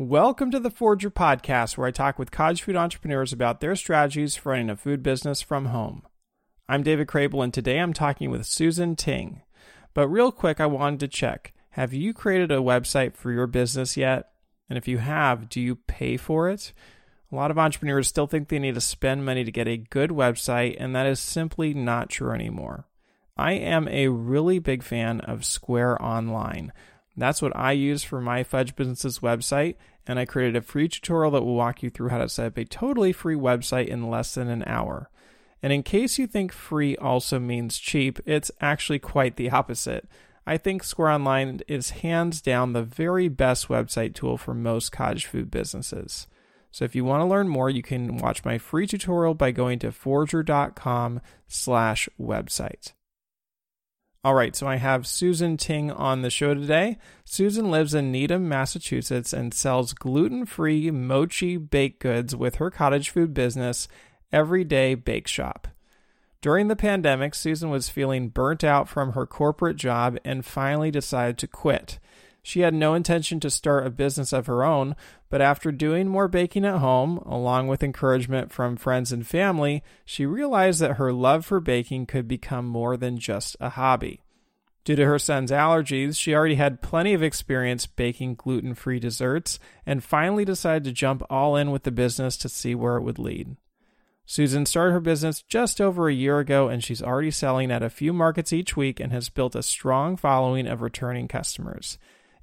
Welcome to the Forrager podcast, where I talk with cottage food entrepreneurs about their strategies for running a food business from home. I'm David Crabill, and today I'm talking with Susan Ting. But real quick, I wanted to check have you created a website for your business yet? And if you have, do you pay for it? A lot of entrepreneurs still think they need to spend money to get a good website, and that is simply not true anymore. I am a really big fan of Square Online. That's what I use for my Fudge Business's website, and I created a free tutorial that will walk you through how to set up a totally free website in less than an hour. And in case you think free also means cheap, it's actually quite the opposite. I think Square Online is hands down the very best website tool for most cottage food businesses. So if you want to learn more, you can watch my free tutorial by going to forrager.com slash website. All right, so I have Susan Ting on the show today. Susan lives in Needham, Massachusetts, and sells gluten free mochi baked goods with her cottage food business, Everyday Bakeshop. During the pandemic, Susan was feeling burnt out from her corporate job and finally decided to quit. She had no intention to start a business of her own, but after doing more baking at home, along with encouragement from friends and family, she realized that her love for baking could become more than just a hobby. Due to her son's allergies, she already had plenty of experience baking gluten free desserts and finally decided to jump all in with the business to see where it would lead. Susan started her business just over a year ago and she's already selling at a few markets each week and has built a strong following of returning customers.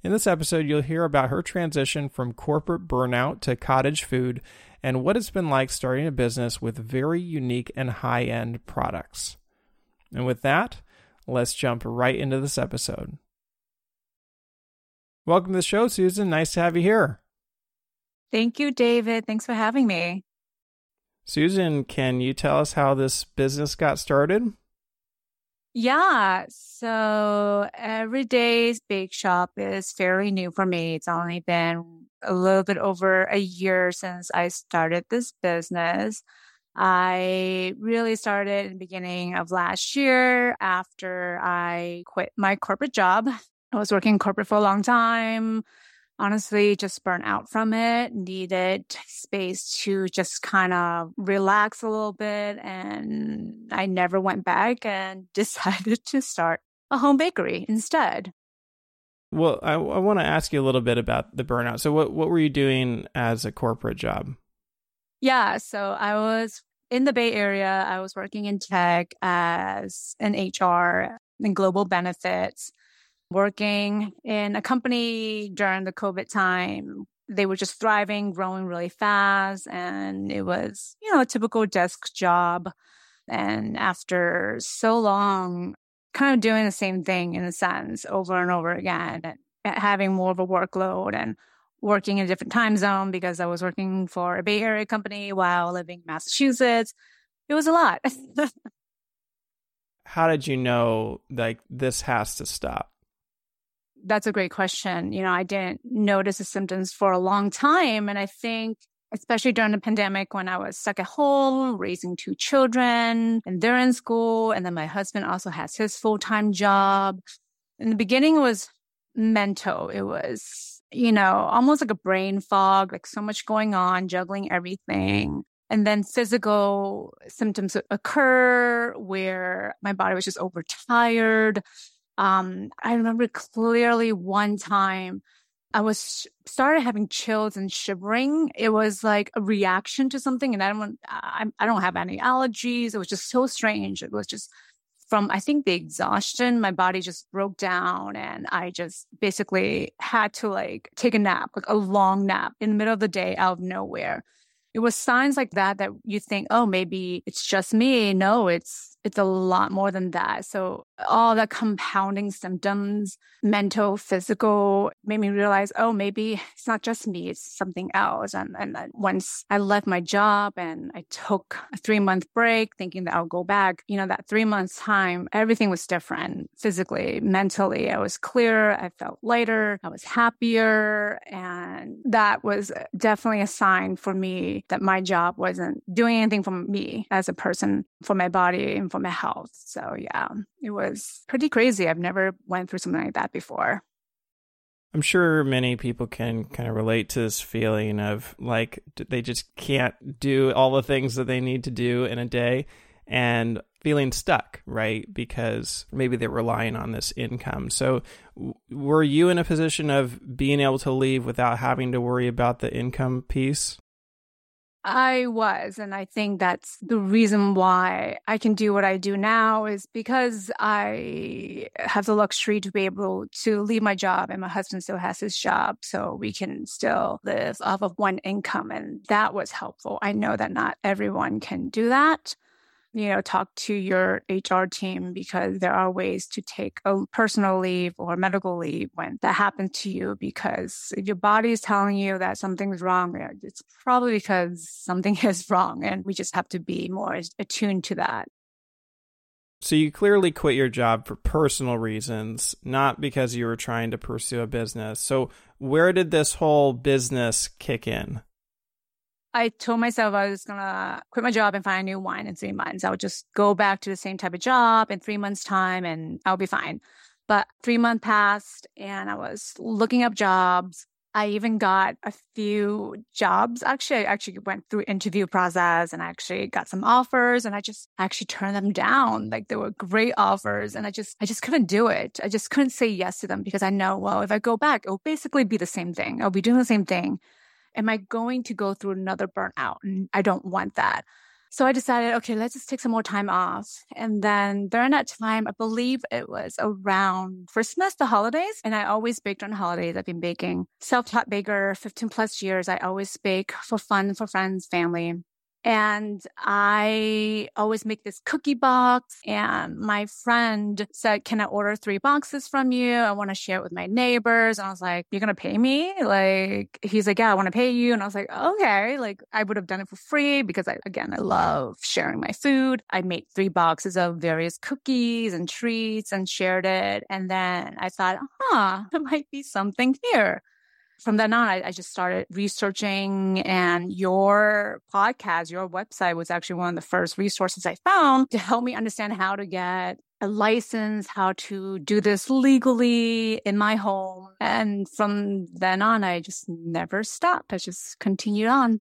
In this episode, you'll hear about her transition from corporate burnout to cottage food and what it's been like starting a business with very unique and high end products. And with that, let's jump right into this episode. Welcome to the show, Susan. Nice to have you here. Thank you, David. Thanks for having me. Susan, can you tell us how this business got started? Yeah. So Everyday's Bakeshop is fairly new for me. It's only been a little bit over a year since I started this business. I really started in the beginning of last year after I quit my corporate job. I was working corporate for a long time honestly just burnt out from it, needed space to just kind of relax a little bit. And I never went back and decided to start a home bakery instead. Well, I, I want to ask you a little bit about the burnout. So, what, what were you doing as a corporate job? Yeah, so I was in the Bay Area. I was working in tech as an HR and global benefits working in a company during the COVID time. They were just thriving, growing really fast. And it was, you know, a typical desk job. And after so long, kind of doing the same thing in a sense over and over again, and having more of a workload and working in a different time zone because I was working for a Bay Area company while living in Massachusetts. It was a lot. How did you know like this has to stop? That's a great question. You know, I didn't notice the symptoms for a long time. And I think, especially during the pandemic when I was stuck at home raising two children and they're in school. And then my husband also has his full time job. In the beginning, it was mental. It was, you know, almost like a brain fog, like so much going on, juggling everything. And then physical symptoms occur where my body was just overtired. Um, I remember clearly one time I was started having chills and shivering. It was like a reaction to something, and I don't I, I don't have any allergies. It was just so strange. It was just from I think the exhaustion, my body just broke down, and I just basically had to like take a nap, like a long nap in the middle of the day out of nowhere. It was signs like that that you think, oh, maybe it's just me. No, it's it's a lot more than that. So all the compounding symptoms, mental, physical, made me realize, oh, maybe it's not just me, it's something else. And, and once I left my job and I took a three month break thinking that I'll go back, you know, that three months time, everything was different physically, mentally. I was clearer. I felt lighter. I was happier. And that was definitely a sign for me that my job wasn't doing anything for me as a person, for my body and for my health. So yeah, it was pretty crazy. I've never went through something like that before. I'm sure many people can kind of relate to this feeling of like they just can't do all the things that they need to do in a day and feeling stuck, right? Because maybe they're relying on this income. So, were you in a position of being able to leave without having to worry about the income piece? I was. And I think that's the reason why I can do what I do now is because I have the luxury to be able to leave my job and my husband still has his job. So we can still live off of one income. And that was helpful. I know that not everyone can do that you know, talk to your HR team because there are ways to take a personal leave or medical leave when that happens to you because if your body is telling you that something's wrong, it's probably because something is wrong. And we just have to be more attuned to that. So you clearly quit your job for personal reasons, not because you were trying to pursue a business. So where did this whole business kick in? I told myself I was going to quit my job and find a new one in three months. I would just go back to the same type of job in three months' time and I'll be fine. But three months passed and I was looking up jobs. I even got a few jobs. Actually, I actually went through interview process and I actually got some offers and I just actually turned them down. Like they were great offers and I just, I just couldn't do it. I just couldn't say yes to them because I know, well, if I go back, it'll basically be the same thing. I'll be doing the same thing am I going to go through another burnout? And I don't want that. So I decided, okay, let's just take some more time off. And then during that time, I believe it was around Christmas, the holidays. And I always baked on holidays. I've been baking self-taught baker 15 plus years. I always bake for fun, for friends, family. And I always make this cookie box. And my friend said, Can I order three boxes from you? I want to share it with my neighbors. And I was like, You're going to pay me? Like, he's like, Yeah, I want to pay you. And I was like, Okay. Like, I would have done it for free because I, again, I love sharing my food. I made three boxes of various cookies and treats and shared it. And then I thought, Huh, there might be something here from then on, I, I, just started researching, and your podcast, your website was actually one of the first resources I found to help me understand how to get a license, how to do this legally in my home. And from then on, I just never stopped. I just continued on.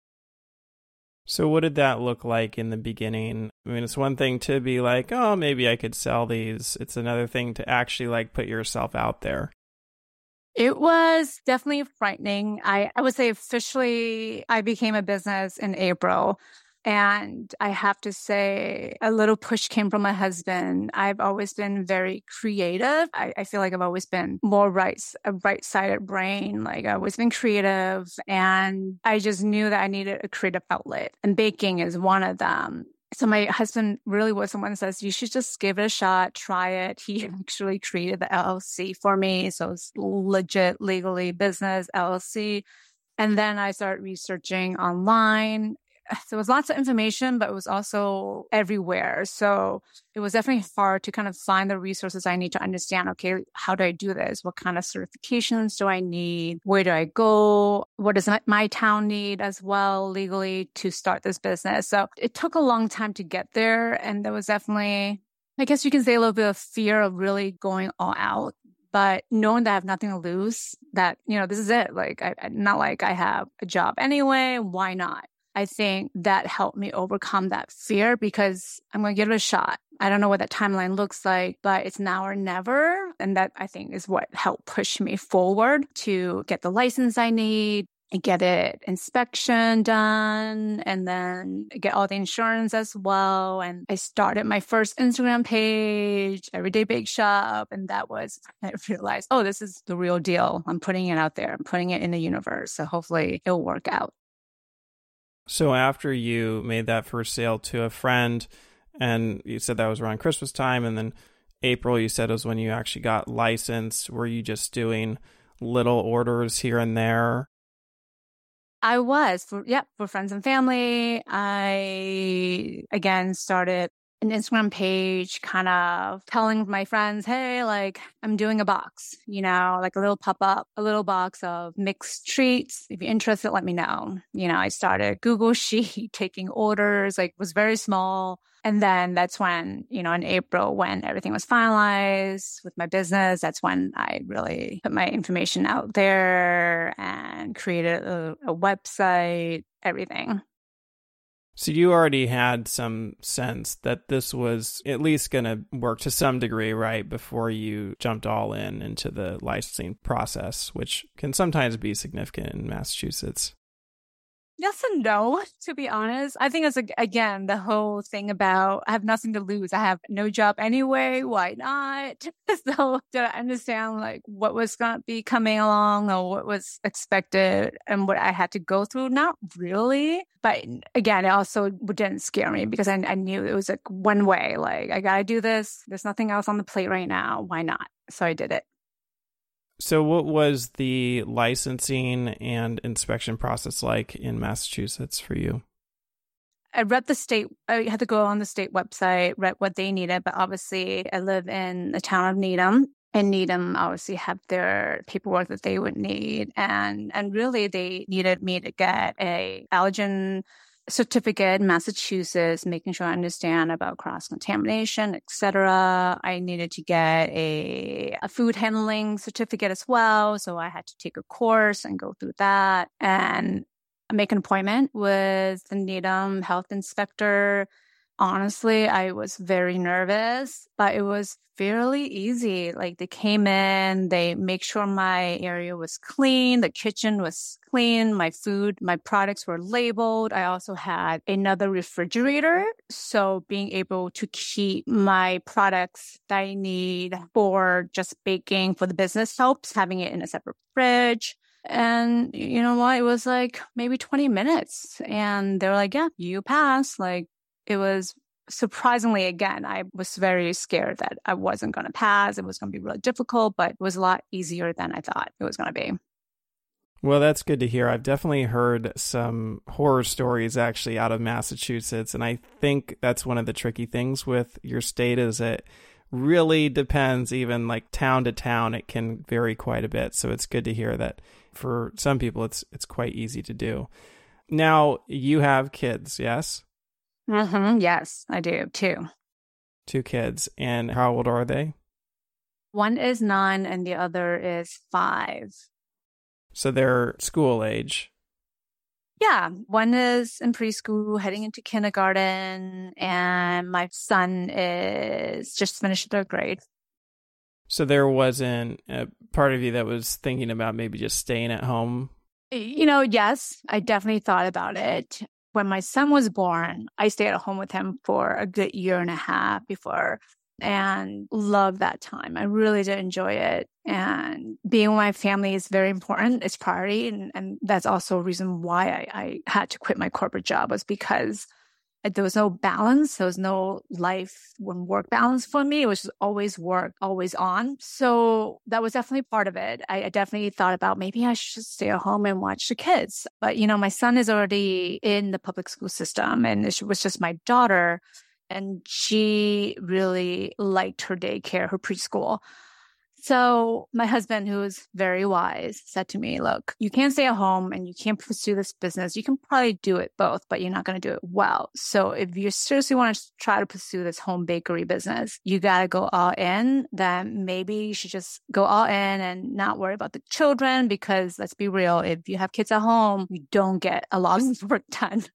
So, what did that look like in the beginning? I mean, it's one thing to be like, oh, maybe I could sell these. It's another thing to actually like put yourself out there. It was definitely frightening. I, I would say officially, I became a business in April. And I have to say, a little push came from my husband. I've always been very creative. I, I feel like I've always been more right, a right sided brain. Like I've always been creative. And I just knew that I needed a creative outlet. And baking is one of them. So my husband really was someone says, you should just give it a shot, try it. He actually created the LLC for me. So it's legit legally business LLC. And then I started researching online there was lots of information, but it was also everywhere. So it was definitely hard to kind of find the resources I need to understand. Okay, how do I do this? What kind of certifications do I need? Where do I go? What does my town need as well legally to start this business? So it took a long time to get there. And there was definitely, I guess you can say a little bit of fear of really going all out but knowing that I have nothing to lose, that, you know, this is it. Like, I, not like I have a job anyway. Why not? I think that helped me overcome that fear because I'm going to give it a shot. I don't know what that timeline looks like, but it's now or never. And that I think is what helped push me forward to get the license I need, get it inspection done and then get all the insurance as well. And I started my first Instagram page, Everyday Bakeshop. And that was, I realized, oh, this is the real deal. I'm putting it out there. I'm putting it in the universe. So hopefully it'll work out. So after you made that first sale to a friend, and you said that was around Christmas time, and then April you said was when you actually got licensed. Were you just doing little orders here and there? I was for yeah for friends and family. I again started an Instagram page, kind of telling my friends, hey, like I'm doing a box, you know, like a little pop up, a little box of mixed treats. If you're interested, let me know. You know, I started Google Sheet taking orders, like was very small. And then that's when, you know, in April, when everything was finalized with my business, that's when I really put my information out there and created a, a website, everything. So you already had some sense that this was at least going to work to some degree, right? Before you jumped all in into the licensing process, which can sometimes be significant in Massachusetts. Yes and no, to be honest. I think it's again the whole thing about I have nothing to lose. I have no job anyway. Why not? so did I understand like what was going to be coming along or what was expected and what I had to go through? Not really. But again, it also didn't scare me because I, I knew it was like one way. Like I got to do this. There's nothing else on the plate right now. Why not? So I did it. So, what was the licensing and inspection process like in Massachusetts for you? I read the state, I had to go on the state website, read what they needed, but obviously I live in the town of Needham and Needham obviously have their paperwork that they would need. And, and really they needed me to get a allergen certificate in Massachusetts, making sure I understand about cross contamination, etc. I needed to get a, a food handling certificate as well. So I had to take a course and go through that and make an appointment with the Needham health inspector honestly, I was very nervous, but it was fairly easy. Like they came in, they make sure my area was clean, the kitchen was clean, my food, my products were labeled. I also had another refrigerator. So being able to keep my products that I need for just baking for the business helps having it in a separate fridge. And you know what? It was like maybe 20 minutes. And they were like, yeah, you pass. Like it was surprisingly, again, I was very scared that I wasn't going to pass. It was going to be really difficult, but it was a lot easier than I thought it was going to be. Well, that's good to hear. I've definitely heard some horror stories actually out of Massachusetts. And I think that's one of the tricky things with your state is it really depends, even like town to town, it can vary quite a bit. So it's good to hear that for some people it's it's quite easy to do. Now you have kids, yes? Mm-hmm. Yes, I do. Two. Two kids. And how old are they? One is nine and the other is five. So they're school age. Yeah. One is in preschool, heading into kindergarten, and my son is just finished third grade. So there wasn't a part of you that was thinking about maybe just staying at home? You know, yes, I definitely thought about it when my son was born, I stayed at home with him for a good year and a half before and loved that time. I really did enjoy it. And being with my family is very important. It's priority. And, and that's also a reason why I, I had to quit my corporate job was because there was no balance. There was no life when work balance for me. It was always work, always on. So that was definitely part of it. I, I, definitely thought about maybe I should stay at home and watch the kids. But, you know, my son is already in the public school system and it was just my daughter. And she really liked her daycare, her preschool. So my husband, who is very wise, said to me, look, you can't stay at home and you can't pursue this business. You can probably do it both, but you're not going to do it well. So if you seriously want to try to pursue this home bakery business, you got to go all in. Then maybe you should just go all in and not worry about the children because let's be real. If you have kids at home, you don't get a lot of work done.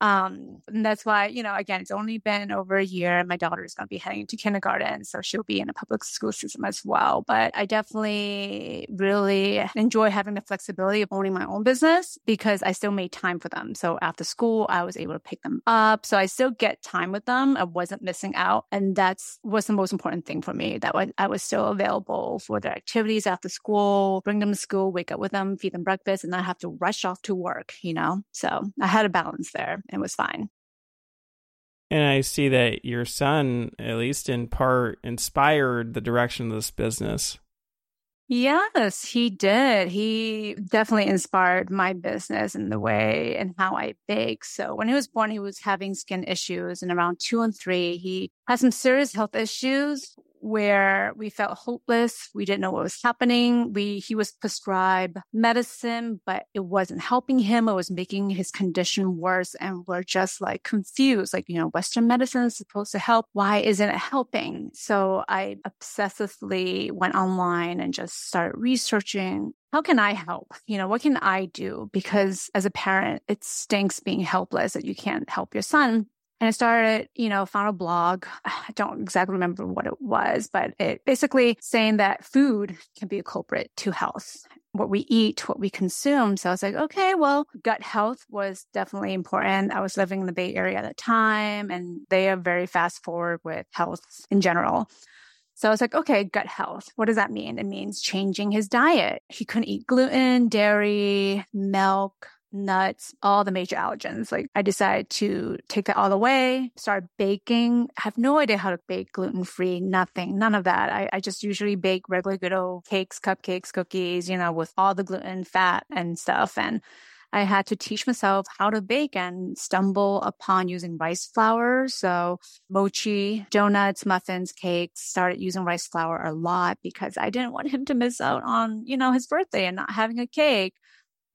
Um, and that's why, you know, again, it's only been over a year. My daughter is going to be heading to kindergarten, so she'll be in a public school system as well. But I definitely really enjoy having the flexibility of owning my own business because I still made time for them. So after school, I was able to pick them up. So I still get time with them. I wasn't missing out. And that's was the most important thing for me that I was still available for their activities after school, bring them to school, wake up with them, feed them breakfast, and not have to rush off to work, you know? So I had a balance there and was fine. And I see that your son, at least in part, inspired the direction of this business. Yes, he did. He definitely inspired my business and the way and how I bake. So when he was born, he was having skin issues and around two and three, he had some serious health issues where we felt hopeless. We didn't know what was happening. We, he was prescribed medicine, but it wasn't helping him. It was making his condition worse. And we're just like confused. Like, you know, Western medicine is supposed to help. Why isn't it helping? So I obsessively went online and just started researching how can I help? You know, what can I do? Because as a parent, it stinks being helpless that you can't help your son. And I started, you know, found a blog. I don't exactly remember what it was, but it basically saying that food can be a culprit to health, what we eat, what we consume. So I was like, okay, well, gut health was definitely important. I was living in the Bay Area at the time, and they are very fast forward with health in general. So I was like, okay, gut health. What does that mean? It means changing his diet. He couldn't eat gluten, dairy, milk, nuts, all the major allergens. Like I decided to take that all away, start baking. I have no idea how to bake gluten free, nothing, none of that. I, I just usually bake regular good old cakes, cupcakes, cookies, you know, with all the gluten, fat and stuff. And I had to teach myself how to bake and stumble upon using rice flour. So mochi, donuts, muffins, cakes, started using rice flour a lot because I didn't want him to miss out on, you know, his birthday and not having a cake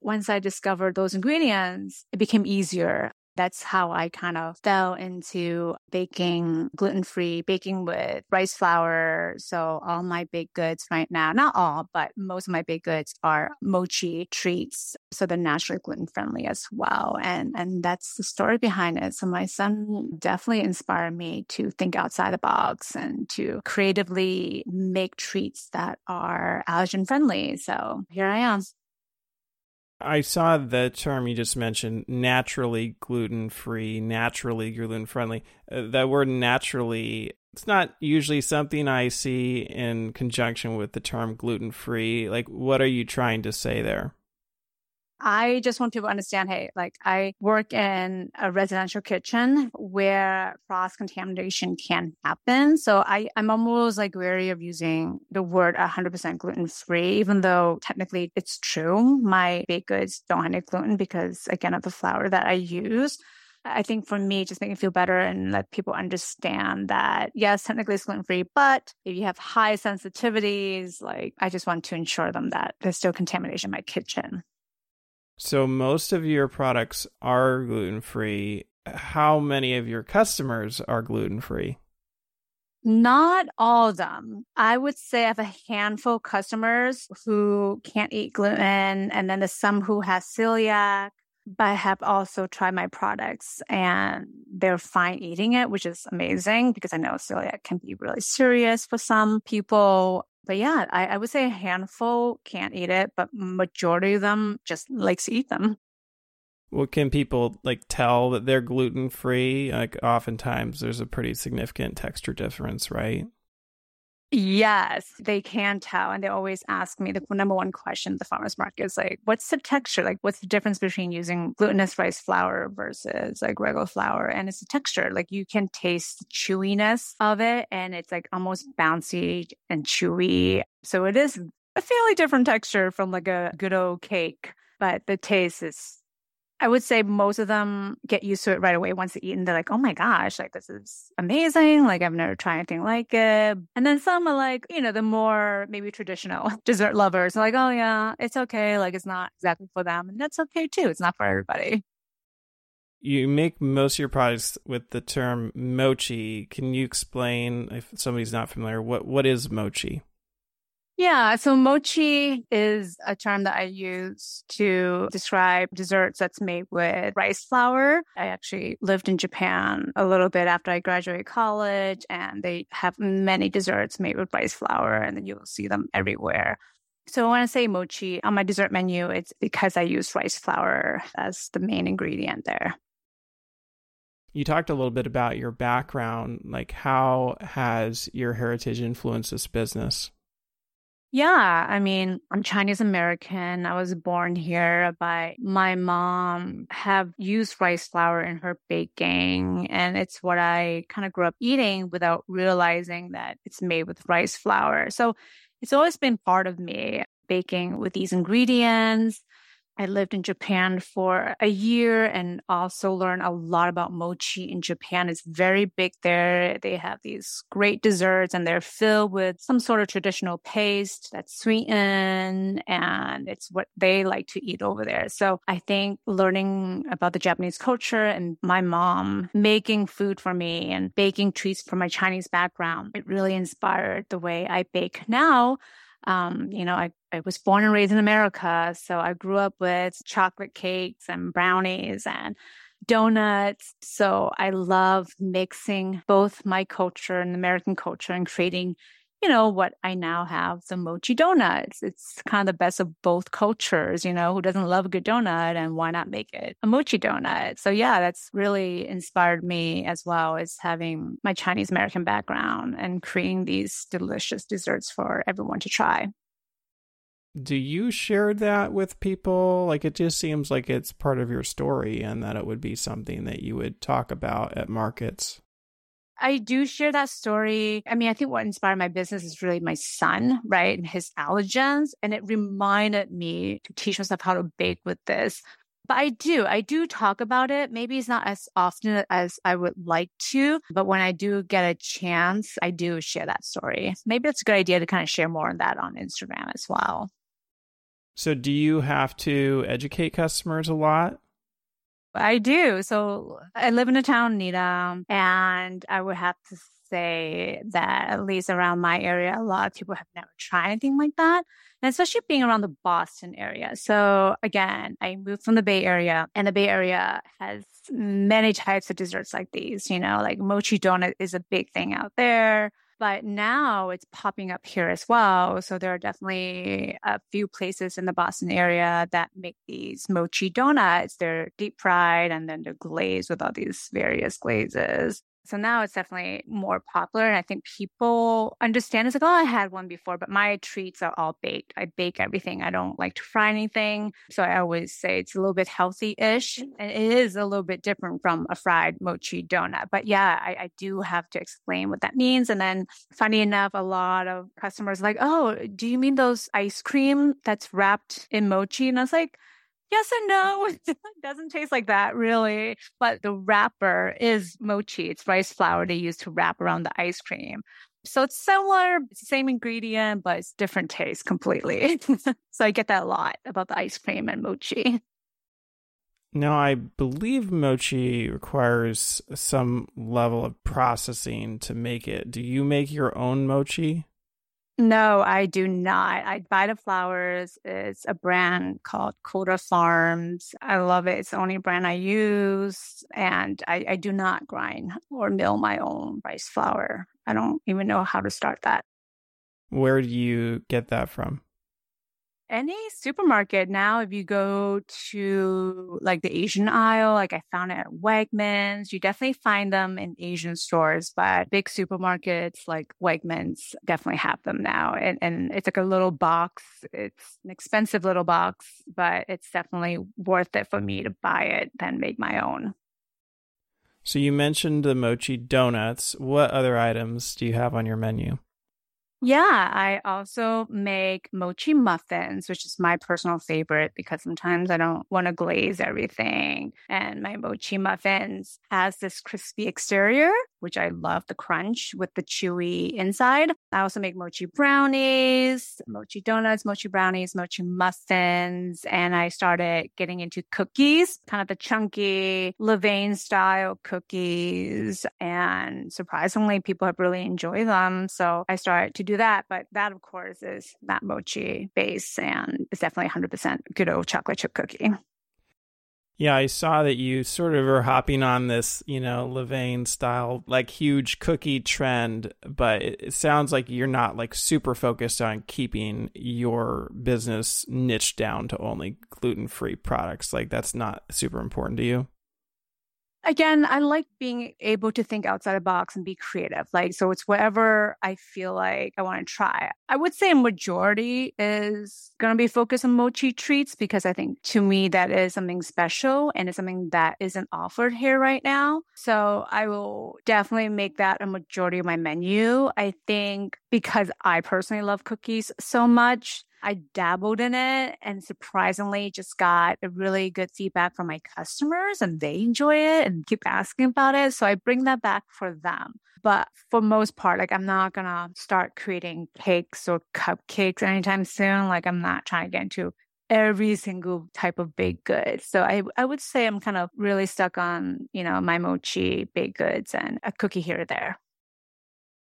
once I discovered those ingredients, it became easier. That's how I kind of fell into baking gluten free, baking with rice flour. So all my baked goods right now, not all, but most of my baked goods are mochi treats. So they're naturally gluten friendly as well. And, and that's the story behind it. So my son definitely inspired me to think outside the box and to creatively make treats that are allergen friendly. So here I am. I saw the term you just mentioned, naturally gluten free, naturally gluten friendly. Uh, that word naturally, it's not usually something I see in conjunction with the term gluten free. Like, what are you trying to say there? I just want people to understand, hey, like I work in a residential kitchen where cross contamination can happen. So I, I'm almost like wary of using the word 100% gluten free, even though technically it's true. My baked goods don't have any gluten because again, of the flour that I use. I think for me, just making feel better and let people understand that, yes, technically it's gluten free, but if you have high sensitivities, like I just want to ensure them that there's still contamination in my kitchen. So most of your products are gluten free. How many of your customers are gluten free? Not all of them. I would say I have a handful of customers who can't eat gluten, and then there's some who have celiac, but have also tried my products and they're fine eating it, which is amazing because I know celiac can be really serious for some people but yeah, I, I would say a handful can't eat it, but majority of them just likes to eat them. Well, can people like tell that they're gluten free? Like oftentimes there's a pretty significant texture difference, right? Yes, they can tell. And they always ask me the number one question at the farmer's market is like, what's the texture? Like, what's the difference between using glutinous rice flour versus like regular flour? And it's the texture. Like, you can taste the chewiness of it and it's like almost bouncy and chewy. So it is a fairly different texture from like a good old cake, but the taste is I would say most of them get used to it right away once they eat and they're like, oh my gosh, like this is amazing. Like I've never tried anything like it. And then some are like, you know, the more maybe traditional dessert lovers like, oh yeah, it's okay. Like it's not exactly for them. And that's okay too. It's not for everybody. You make most of your products with the term mochi. Can you explain if somebody's not familiar, what, what is mochi? Yeah, so mochi is a term that I use to describe desserts that's made with rice flour. I actually lived in Japan a little bit after I graduated college, and they have many desserts made with rice flour, and then you'll see them everywhere. So when I say mochi on my dessert menu, it's because I use rice flour as the main ingredient there. You talked a little bit about your background. Like, how has your heritage influenced this business? Yeah, I mean, I'm Chinese American. I was born here, but my mom have used rice flour in her baking, and it's what I kind of grew up eating without realizing that it's made with rice flour. So it's always been part of me baking with these ingredients I lived in Japan for a year and also learned a lot about mochi in Japan. It's very big there. They have these great desserts and they're filled with some sort of traditional paste that's sweetened and it's what they like to eat over there. So I think learning about the Japanese culture and my mom making food for me and baking treats from my Chinese background, it really inspired the way I bake now. Um, you know, I, I was born and raised in America. So I grew up with chocolate cakes and brownies and donuts. So I love mixing both my culture and American culture and creating you know, what I now have, the mochi donuts. It's kind of the best of both cultures, you know, who doesn't love a good donut and why not make it a mochi donut? So yeah, that's really inspired me as well as having my Chinese American background and creating these delicious desserts for everyone to try. Do you share that with people? Like it just seems like it's part of your story and that it would be something that you would talk about at markets. I do share that story. I mean, I think what inspired my business is really my son, right? And his allergens. And it reminded me to teach myself how to bake with this. But I do, I do talk about it. Maybe it's not as often as I would like to, but when I do get a chance, I do share that story. Maybe it's a good idea to kind of share more on that on Instagram as well. So, do you have to educate customers a lot? I do. So I live in a town, Needham, and I would have to say that at least around my area, a lot of people have never tried anything like that. And especially being around the Boston area. So again, I moved from the Bay Area and the Bay Area has many types of desserts like these, you know, like mochi donut is a big thing out there. But now it's popping up here as well. So there are definitely a few places in the Boston area that make these mochi donuts. They're deep fried and then they're glazed with all these various glazes. So now it's definitely more popular. And I think people understand it's like, oh, I had one before, but my treats are all baked. I bake everything. I don't like to fry anything. So I always say it's a little bit healthy ish. Mm. And it is a little bit different from a fried mochi donut. But yeah, I, I do have to explain what that means. And then funny enough, a lot of customers like, oh, do you mean those ice cream that's wrapped in mochi? And I was like, yes and no. it doesn't taste like that really. But the wrapper is mochi. It's rice flour they use to wrap around the ice cream. So it's similar, same ingredient, but it's different taste completely. so I get that a lot about the ice cream and mochi. Now, I believe mochi requires some level of processing to make it. Do you make your own mochi? No, I do not. I buy the flowers. It's a brand called Koda Farms. I love it. It's the only brand I use. And I, I do not grind or mill my own rice flour. I don't even know how to start that. Where do you get that from? Any supermarket now, if you go to like the Asian aisle, like I found it at Wegmans, you definitely find them in Asian stores, but big supermarkets like Wegmans definitely have them now. And, and it's like a little box. It's an expensive little box, but it's definitely worth it for me to buy it than make my own. So you mentioned the mochi donuts. What other items do you have on your menu? Yeah, I also make mochi muffins, which is my personal favorite because sometimes I don't want to glaze everything. And my mochi muffins has this crispy exterior, which I love the crunch with the chewy inside. I also make mochi brownies, mochi donuts, mochi brownies, mochi muffins, and I started getting into cookies, kind of the chunky Levain style cookies. And surprisingly, people have really enjoyed them. So I started to do that. But that, of course, is not mochi base and it's definitely 100% good old chocolate chip cookie. Yeah, I saw that you sort of are hopping on this, you know, Levain style, like huge cookie trend, but it, sounds like you're not like super focused on keeping your business niche down to only gluten free products. Like that's not super important to you. Again, I like being able to think outside the box and be creative. Like, so it's whatever I feel like I want to try. I would say a majority is going to be focused on mochi treats because I think to me that is something special and it's something that isn't offered here right now. So I will definitely make that a majority of my menu. I think because I personally love cookies so much, I dabbled in it and surprisingly just got a really good feedback from my customers and they enjoy it and keep asking about it. So I bring that back for them. But for most part, like I'm not gonna start creating cakes or cupcakes anytime soon. Like I'm not trying to get into every single type of baked good. So I I would say I'm kind of really stuck on, you know, my mochi baked goods and a cookie here or there.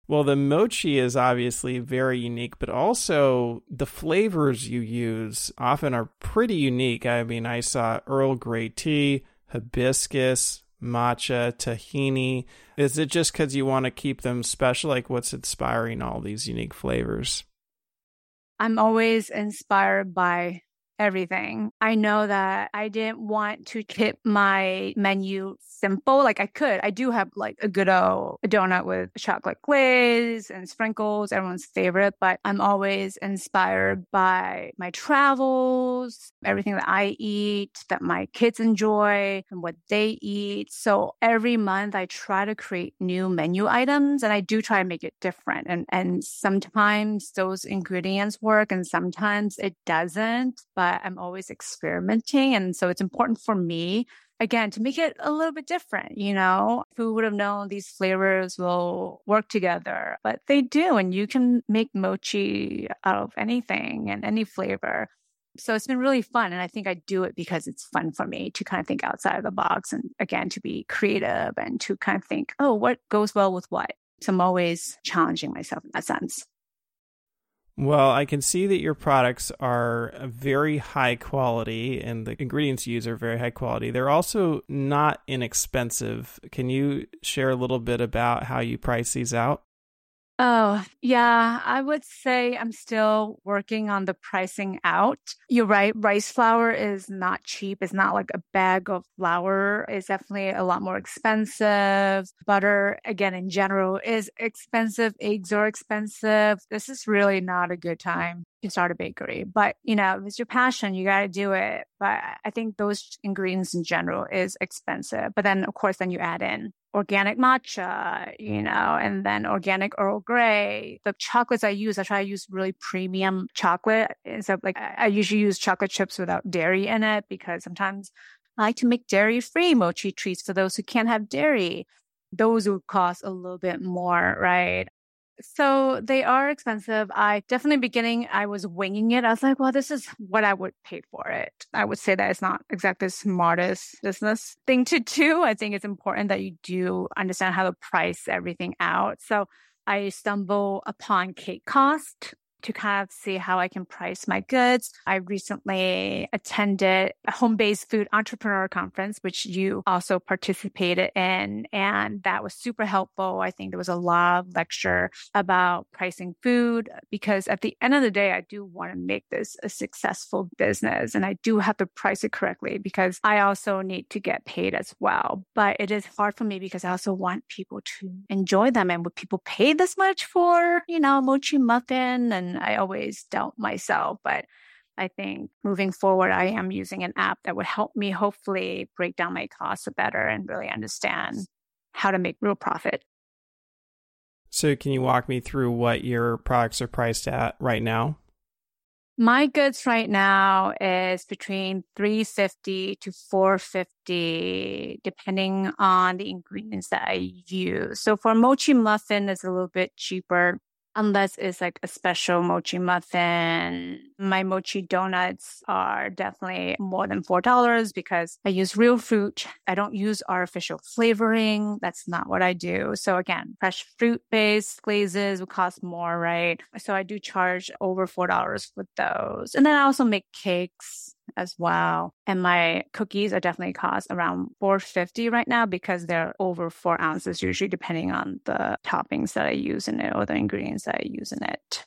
Well, the mochi is obviously very unique, but also the flavors you use often are pretty unique. I mean, I saw Earl Grey tea, hibiscus, matcha, tahini. Is it just because you want to keep them special? Like, what's inspiring all these unique flavors? I'm always inspired by everything. I know that I didn't want to keep my menu simple. Like I could, I do have like a good old donut with chocolate glaze and sprinkles, everyone's favorite, but I'm always inspired by my travels, everything that I eat, that my kids enjoy and what they eat. So every month I try to create new menu items and I do try to make it different. And, and sometimes those ingredients work and sometimes it doesn't, but I'm always experimenting. And so it's important for me again to make it a little bit different you know? Who would have known these flavors will work together but they do and you can make mochi out of anything and any flavor. So it's been really fun and i think i do it because it's fun for me to kind of think outside of the box and again to be creative and to kind of think oh what goes well with what? So i'm always challenging myself in that sense well, I can see that your products are very high quality and the ingredients you use are very high quality. They're also not inexpensive. Can you share a little bit about how you price these out? Oh, yeah. I would say I'm still working on the pricing out. You're right. Rice flour is not cheap. It's not like a bag of flour. It's definitely a lot more expensive. Butter, again, in general, is expensive. Eggs are expensive. This is really not a good time to start a bakery. But, you know, if it's your passion, you got to do it. But I think those ingredients in general is expensive. But then, of course, then you add in organic matcha, you know, and then organic Earl Grey. The chocolates I use, I try to use really premium chocolate. So like I usually use chocolate chips without dairy in it because sometimes I like to make dairy free mochi treats for those who can't have dairy. Those would cost a little bit more, right? So they are expensive. I definitely beginning, I was winging it. I was like, well, this is what I would pay for it. I would say that it's not exactly the smartest business thing to do. I think it's important that you do understand how to price everything out. So I stumble upon cake cost to kind of see how I can price my goods. I recently attended a home based food entrepreneur conference, which you also participated in. And that was super helpful. I think there was a lot of lecture about pricing food because at the end of the day, I do want to make this a successful business and I do have to price it correctly because I also need to get paid as well. But it is hard for me because I also want people to enjoy them. And would people pay this much for, you know, mochi muffin and I always doubt myself. But I think moving forward, I am using an app that would help me hopefully break down my costs better and really understand how to make real profit. So, can you walk me through what your products are priced at right now? My goods right now is between 350 to 450 depending on the ingredients that I use. So for mochi muffin it's a little bit cheaper unless it's like a special mochi muffin. My mochi donuts are definitely more than $4 because I use real fruit. I don't use artificial flavoring. That's not what I do. So again, fresh fruit based glazes would cost more, right? So I do charge over $4 for those. And then I also make cakes as well. And my cookies are definitely cost around 450 right now because they're over four ounces usually depending on the toppings that I use in it or the ingredients that I use in it.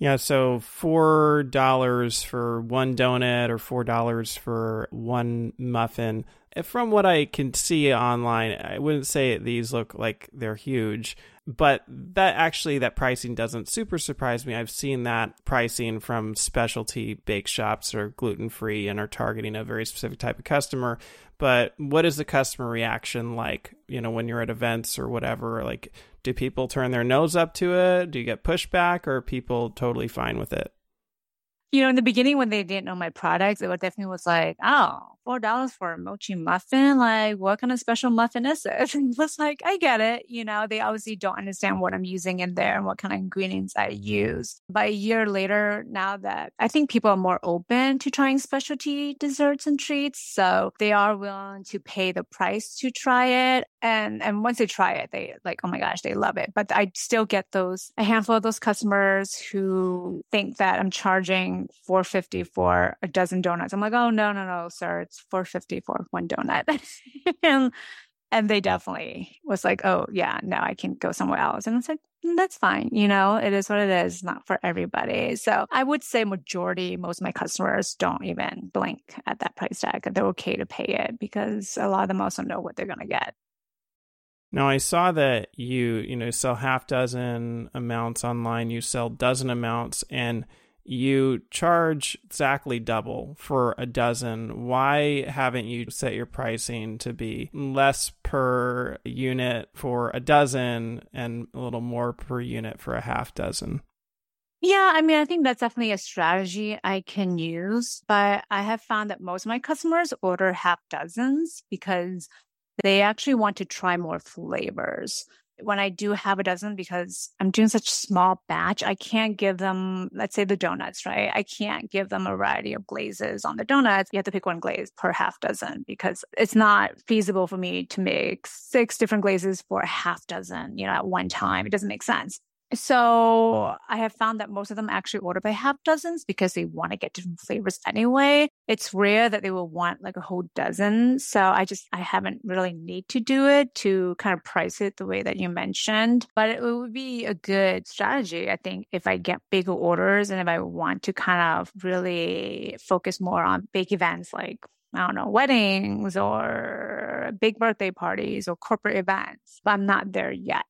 Yeah, so four dollars for one donut or four dollars for one muffin. From what I can see online, I wouldn't say these look like they're huge, but that actually that pricing doesn't super surprise me. I've seen that pricing from specialty bake shops are gluten free and are targeting a very specific type of customer. But what is the customer reaction like? You know, when you're at events or whatever, like do people turn their nose up to it? Do you get pushback, or are people totally fine with it? You know, in the beginning when they didn't know my products, it definitely was like, oh, four dollars for a mochi muffin. Like, what kind of special muffin is it? And it was like, I get it. You know, they obviously don't understand what I'm using in there and what kind of ingredients I use. But a year later, now that I think people are more open to trying specialty desserts and treats, so they are willing to pay the price to try it. And and once they try it, they like, oh my gosh, they love it. But I still get those a handful of those customers who think that I'm charging 450 for a dozen donuts. I'm like, oh no, no, no, sir. It's 450 for one donut. and and they definitely was like, oh yeah, no, I can go somewhere else. And it's like, mm, that's fine. You know, it is what it is, not for everybody. So I would say majority, most of my customers don't even blink at that price tag. They're okay to pay it because a lot of them also know what they're going to get. Now I saw that you, you know, sell half dozen amounts online, you sell dozen amounts and you charge exactly double for a dozen. Why haven't you set your pricing to be less per unit for a dozen and a little more per unit for a half dozen? Yeah, I mean, I think that's definitely a strategy I can use, but I have found that most of my customers order half dozens because they actually want to try more flavors when I do have a dozen, because I'm doing such small batch, I can't give them, let's say the donuts, right? I can't give them a variety of glazes on the donuts. You have to pick one glaze per half dozen because it's not feasible for me to make six different glazes for a half dozen, you know, at one time. It doesn't make sense. So I have found that most of them actually order by half dozens because they want to get different flavors anyway. It's rare that they will want like a whole dozen. So I just, I haven't really need to do it to kind of price it the way that you mentioned, but it would be a good strategy. I think if I get bigger orders and if I want to kind of really focus more on big events like I don't know, weddings or big birthday parties or corporate events, but I'm not there yet.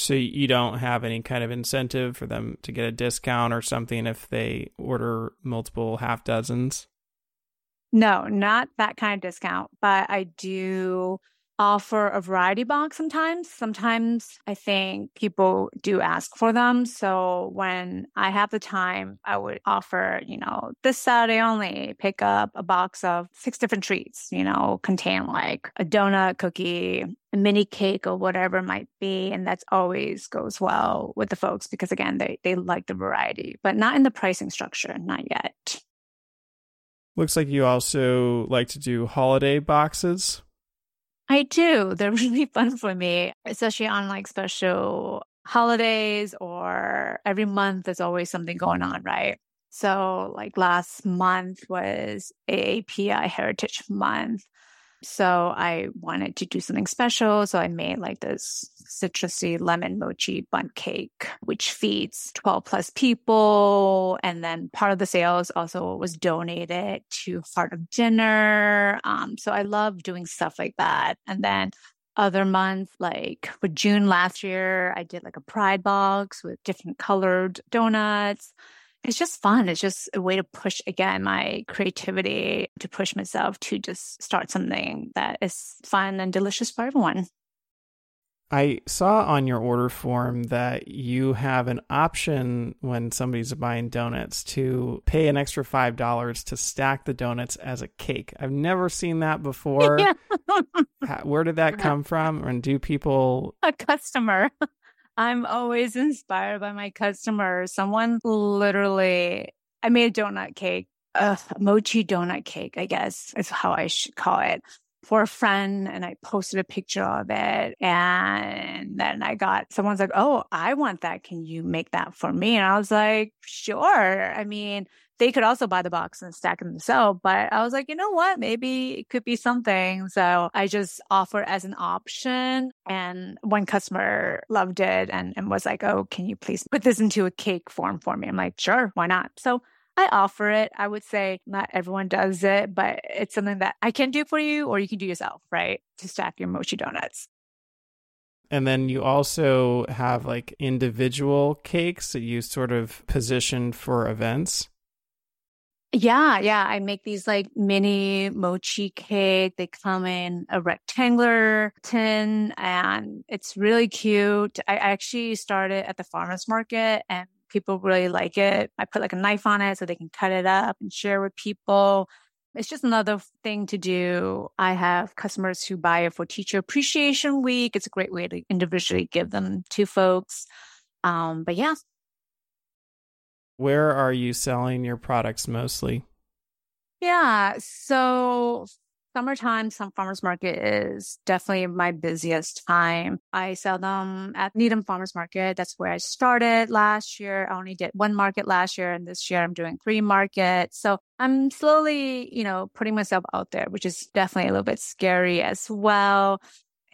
So you don't have any kind of incentive for them to get a discount or something if they order multiple half dozens? No, not that kind of discount, but I do offer a variety box sometimes. Sometimes I think people do ask for them. So when I have the time, I would offer, you know, this Saturday only, pick up a box of six different treats, you know, contain like a donut, cookie, a mini cake or whatever it might be. And that's always goes well with the folks because again, they, they like the variety, but not in the pricing structure, not yet. Looks like you also like to do holiday boxes. I do. They're really fun for me, especially on like special holidays or every month there's always something going on, right? So like last month was AAPI Heritage Month. So I wanted to do something special. So I made like this citrusy lemon mochi bundt cake, which feeds 12 plus people. And then part of the sales also was donated to Heart of Dinner. Um, so I love doing stuff like that. And then other months, like for June last year, I did like a pride box with different colored donuts it's just fun. It's just a way to push again my creativity, to push myself to just start something that is fun and delicious for everyone. I saw on your order form that you have an option when somebody's buying donuts to pay an extra $5 to stack the donuts as a cake. I've never seen that before. Yeah. Where did that come from? And do people. A customer. I'm always inspired by my customers. Someone literally, I made a donut cake, a mochi donut cake, I guess is how I should call it for a friend and I posted a picture of it. And then I got someone's like, Oh, I want that. Can you make that for me? And I was like, Sure. I mean, they could also buy the box and stack it themselves. But I was like, you know what? Maybe it could be something. So I just offer as an option. And one customer loved it and, and was like, oh, can you please put this into a cake form for me? I'm like, sure, why not? So I offer it. I would say not everyone does it, but it's something that I can do for you or you can do yourself, right? To stack your mochi donuts. And then you also have like individual cakes that you sort of position for events. Yeah, yeah. I make these like mini mochi cake. They come in a rectangular tin and it's really cute. I actually started at the farmer's market and people really like it. I put like a knife on it so they can cut it up and share with people. It's just another thing to do. I have customers who buy it for teacher appreciation week. It's a great way to individually give them to folks. Um, but yeah, where are you selling your products mostly? Yeah. So summertime, some farmers market is definitely my busiest time. I sell them at Needham Farmers Market. That's where I started last year. I only did one market last year and this year I'm doing three markets. So I'm slowly, you know, putting myself out there, which is definitely a little bit scary as well.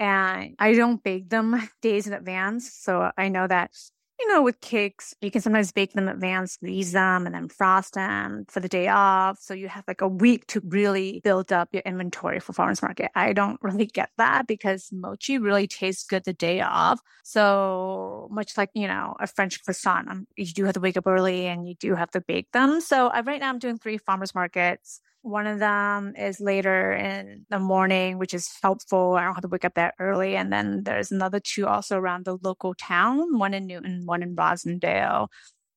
And I don't bake them days in advance. So I know that you know, with cakes, you can sometimes bake them advance, freeze them, and then frost them for the day off. So you have like a week to really build up your inventory for farmers market. I don't really get that because mochi really tastes good the day off. So much like, you know, a French croissant, um, you do have to wake up early and you do have to bake them. So I, right now I'm doing three farmers markets one of them is later in the morning, which is helpful. I don't have to wake up that early. And then there's another two also around the local town, one in Newton, one in Roslindale.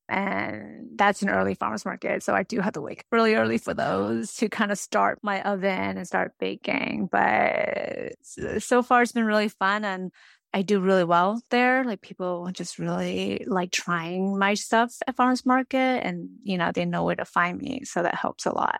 And that's an early farmers market. So I do have to wake up really early for those to kind of start my oven and start baking. But so far it's been really fun and I do really well there. Like people just really like trying my stuff at farmers market and, you know, they know where to find me. So that helps a lot.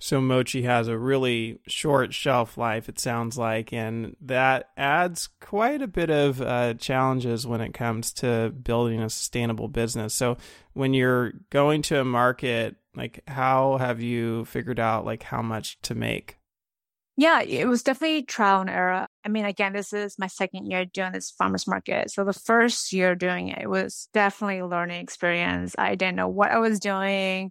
So mochi has a really short shelf life, it sounds like, and that adds quite a bit of uh, challenges when it comes to building a sustainable business. So when you're going to a market, like how have you figured out like how much to make? Yeah, it was definitely trial and error. I mean, again, this is my second year doing this farmers market. So the first year doing it, it was definitely a learning experience. I didn't know what I was doing.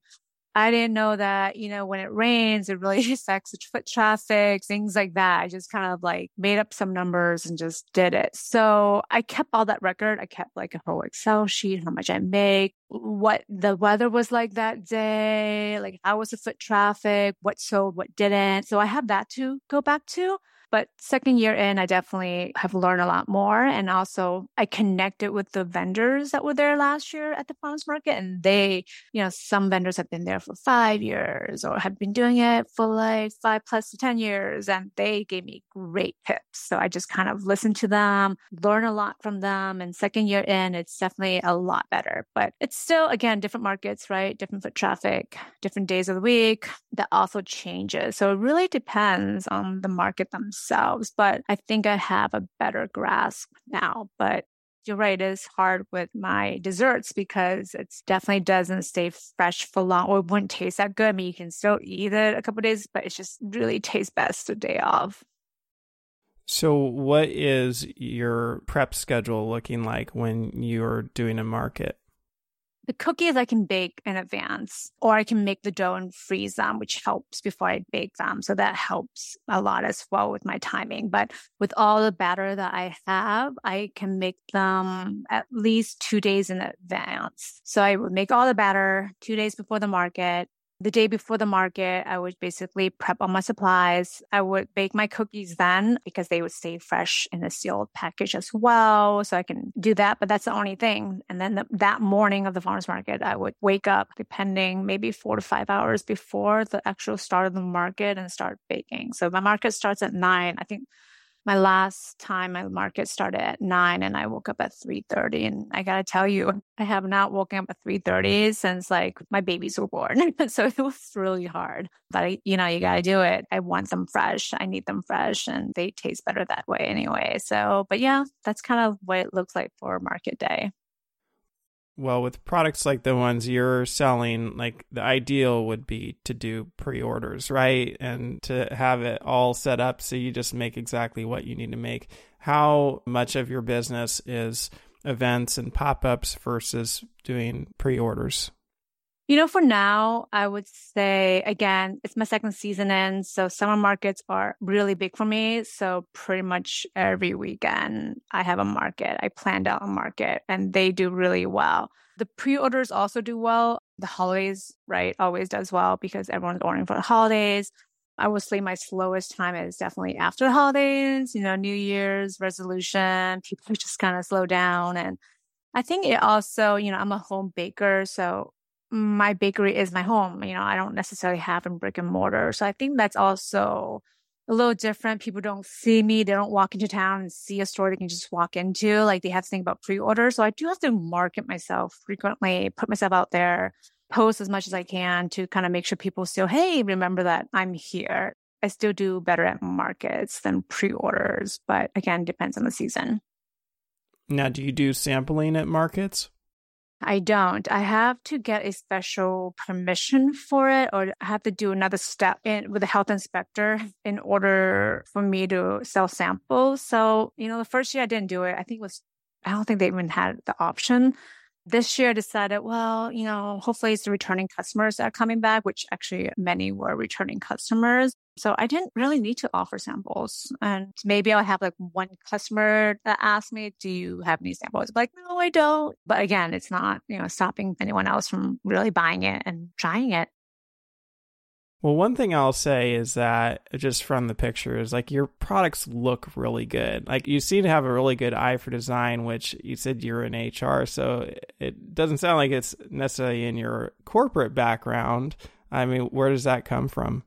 I didn't know that, you know, when it rains, it really affects the foot traffic, things like that. I just kind of like made up some numbers and just did it. So I kept all that record. I kept like a whole Excel sheet, how much I make, what the weather was like that day, like how was the foot traffic, what sold, what didn't. So I have that to go back to. But second year in, I definitely have learned a lot more. And also I connected with the vendors that were there last year at the farmers market. And they, you know, some vendors have been there for five years or have been doing it for like five plus to 10 years. And they gave me great tips. So I just kind of listened to them, learn a lot from them. And second year in, it's definitely a lot better. But it's still, again, different markets, right? Different foot traffic, different days of the week. That also changes. So it really depends on the market themselves themselves. But I think I have a better grasp now. But you're right, it is hard with my desserts because it definitely doesn't stay fresh for long or it wouldn't taste that good. I mean, you can still eat it a couple days, but it just really tastes best the day of. So, what is your prep schedule looking like when you're doing a market? The cookies I can bake in advance, or I can make the dough and freeze them, which helps before I bake them. So that helps a lot as well with my timing. But with all the batter that I have, I can make them at least two days in advance. So I would make all the batter two days before the market the day before the market, I would basically prep all my supplies. I would bake my cookies then because they would stay fresh in a sealed package as well. So I can do that, but that's the only thing. And then the, that morning of the farmer's market, I would wake up depending maybe four to five hours before the actual start of the market and start baking. So my market starts at nine. I think my last time my market started at nine and I woke up at 3.30 and I gotta tell you, I have not woken up at 3.30 since like my babies were born. so it was really hard, but I, you know, you gotta do it. I want them fresh. I need them fresh and they taste better that way anyway. So, but yeah, that's kind of what it looks like for market day well with products like the ones you're selling like the ideal would be to do pre-orders right? And to have it all set up so you just make exactly what you need to make. How much of your business is events and pop-ups versus doing pre-orders You know, for now, I would say again, it's my second season in. So summer markets are really big for me. So pretty much every weekend I have a market. I planned out a market and they do really well. The pre-orders also do well. The holidays, right, always does well because everyone's ordering for the holidays. I would say my slowest time is definitely after the holidays, you know, New Year's resolution. People just kind of slow down. And I think it also, you know, I'm a home baker. So my bakery is my home. You know, I don't necessarily have a brick and mortar. So I think that's also a little different. People don't see me. They don't walk into town and see a store they can just walk into. Like they have to think about pre-order. So I do have to market myself frequently, put myself out there, post as much as I can to kind of make sure people still, hey, remember that I'm here. I still do better at markets than pre-orders, but again, depends on the season. Now, do you do sampling at markets? I don't. I have to get a special permission for it, or I have to do another step in with the health inspector in order for me to sell samples. So, you know, the first year I didn't do it. I think it was, I don't think they even had the option this year I decided, well, you know, hopefully it's the returning customers that are coming back, which actually many were returning customers. So I didn't really need to offer samples. And maybe I'll have like one customer that asks me, do you have any samples? I'm like, no, I don't. But again, it's not, you know, stopping anyone else from really buying it and trying it. Well, one thing I'll say is that uh, just from the pictures, like your products look really good. Like you seem to have a really good eye for design, which you said you're in HR, so uh, it doesn't sound like it's necessarily in your corporate background. I mean, where does that come from?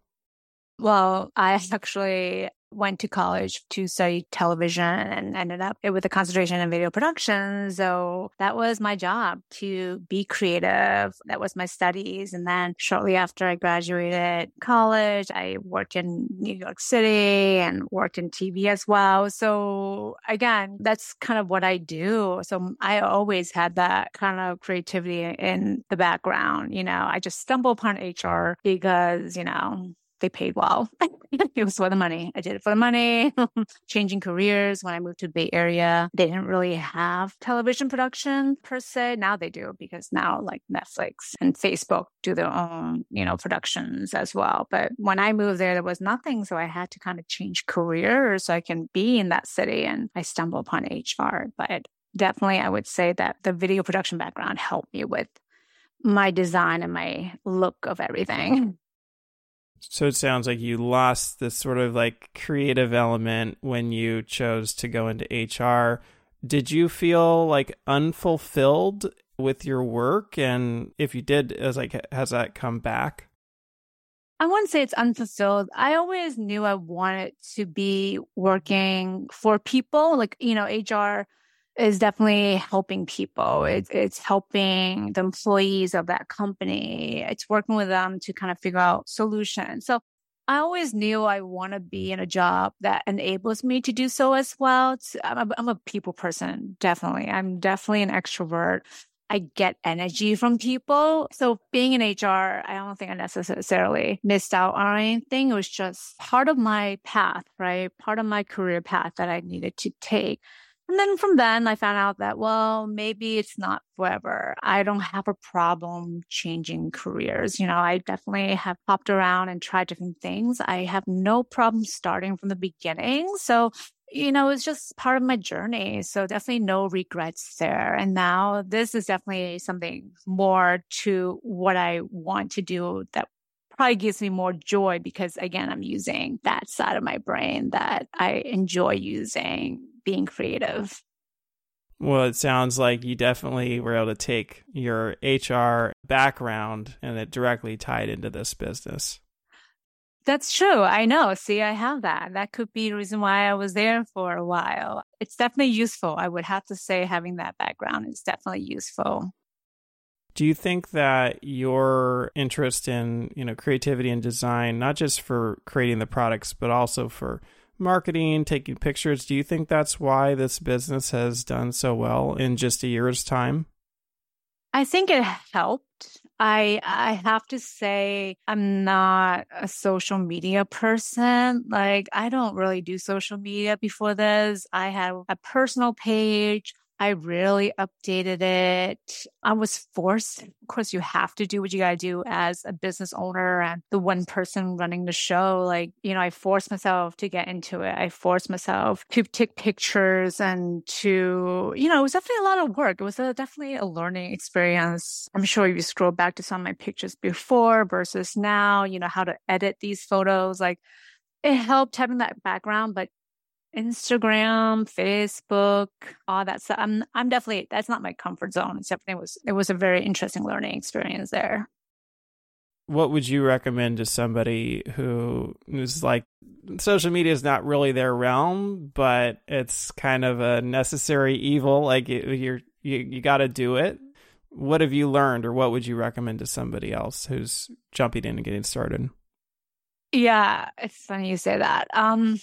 Well, I actually went to college to study television and ended up with a concentration in video production. So that was my job to be creative. That was my studies. And then shortly after I graduated college, I worked in New York City and worked in TV as well. So again, that's kind of what I do. So I always had that kind of creativity in the background. You know, I just stumbled upon HR because, you know, they paid well. it was for the money. I did it for the money. Changing careers when I moved to the Bay Area, they didn't really have television production per se. Now they do because now like Netflix and Facebook do their own, you know, productions as well. But when I moved there, there was nothing. So I had to kind of change careers so I can be in that city. And I stumbled upon HR. But definitely, I would say that the video production background helped me with my design and my look of everything. So it sounds like you lost this sort of like creative element when you chose to go into HR. Did you feel like unfulfilled with your work? And if you did, as like has that come back? I wouldn't say it's unfulfilled. I always knew I wanted to be working for people. Like, you know, HR is definitely helping people. It's, it's helping the employees of that company. It's working with them to kind of figure out solutions. So I always knew I want to be in a job that enables me to do so as well. I'm a, I'm a people person, definitely. I'm definitely an extrovert. I get energy from people. So being in HR, I don't think I necessarily missed out on anything. It was just part of my path, right? Part of my career path that I needed to take. And then from then I found out that, well, maybe it's not forever. I don't have a problem changing careers. You know, I definitely have hopped around and tried different things. I have no problem starting from the beginning. So, you know, it's just part of my journey. So definitely no regrets there. And now this is definitely something more to what I want to do that probably gives me more joy because again, I'm using that side of my brain that I enjoy using being creative. Well, it sounds like you definitely were able to take your HR background and it directly tied into this business. That's true. I know. See, I have that. That could be the reason why I was there for a while. It's definitely useful. I would have to say having that background is definitely useful. Do you think that your interest in, you know, creativity and design, not just for creating the products, but also for marketing, taking pictures. Do you think that's why this business has done so well in just a year's time? I think it helped. I I have to say I'm not a social media person. Like I don't really do social media before this. I had a personal page. I really updated it. I was forced. Of course, you have to do what you got to do as a business owner and the one person running the show. Like, you know, I forced myself to get into it. I forced myself to take pictures and to, you know, it was definitely a lot of work. It was a, definitely a learning experience. I'm sure if you scroll back to some of my pictures before versus now, you know, how to edit these photos, like, it helped having that background, but Instagram, Facebook, all that stuff. I'm I'm definitely that's not my comfort zone. It definitely was it was a very interesting learning experience there. What would you recommend to somebody who is like social media is not really their realm, but it's kind of a necessary evil. Like you're you you got to do it. What have you learned, or what would you recommend to somebody else who's jumping in and getting started? Yeah, it's funny you say that. Um,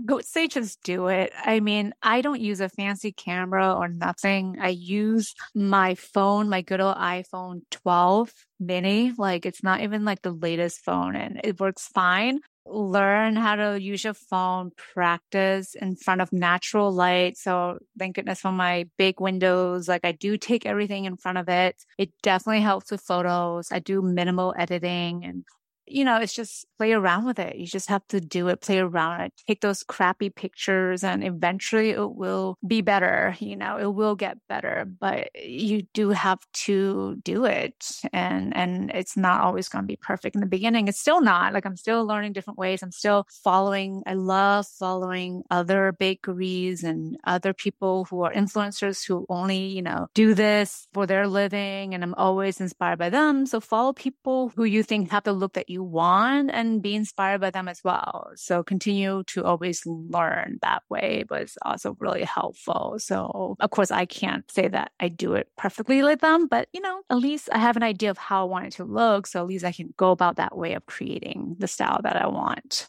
Would say just do it. I mean, I don't use a fancy camera or nothing. I use my phone, my good old iPhone 12 mini. Like it's not even like the latest phone and it works fine. Learn how to use your phone, practice in front of natural light. So thank goodness for my big windows. Like I do take everything in front of it. It definitely helps with photos. I do minimal editing and you know, it's just play around with it. You just have to do it, play around it, take those crappy pictures, and eventually it will be better. You know, it will get better, but you do have to do it. And, and it's not always going to be perfect in the beginning. It's still not like I'm still learning different ways. I'm still following, I love following other bakeries and other people who are influencers who only, you know, do this for their living. And I'm always inspired by them. So follow people who you think have the look that you want and be inspired by them as well. So continue to always learn that way was also really helpful. So of course I can't say that I do it perfectly like them, but you know, at least I have an idea of how I want it to look. So at least I can go about that way of creating the style that I want.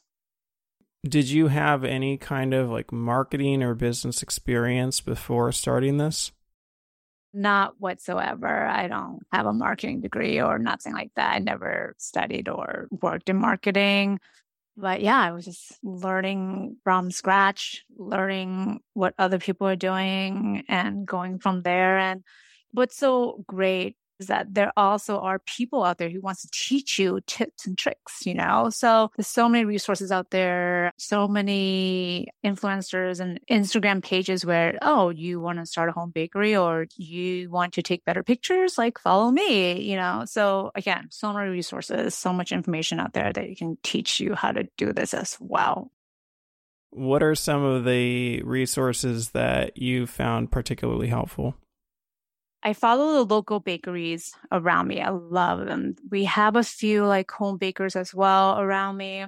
Did you have any kind of like marketing or business experience before starting this? Not whatsoever. I don't have a marketing degree or nothing like that. I never studied or worked in marketing. But yeah, I was just learning from scratch, learning what other people are doing and going from there. And what's so great is that there also are people out there who wants to teach you tips and tricks, you know? So there's so many resources out there, so many influencers and Instagram pages where, oh, you want to start a home bakery or you want to take better pictures, like follow me, you know? So again, so many resources, so much information out there that you can teach you how to do this as well. What are some of the resources that you found particularly helpful? I follow the local bakeries around me. I love them. We have a few like home bakers as well around me.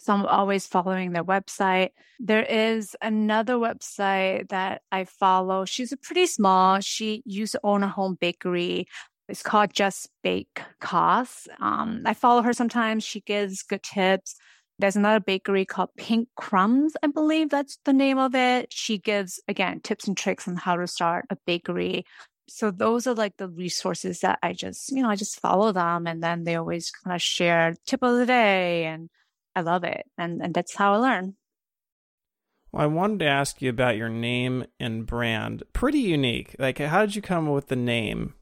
So I'm always following their website. There is another website that I follow. She's pretty small. She used to own a home bakery. It's called Just Bake Costs. Um, I follow her sometimes. She gives good tips. There's another bakery called Pink Crumbs, I believe that's the name of it. She gives, again, tips and tricks on how to start a bakery so those are like the resources that I just, you know, I just follow them and then they always kind of share tip of the day and I love it. And and that's how I learn. Well, I wanted to ask you about your name and brand. Pretty unique. Like how did you come up with the name?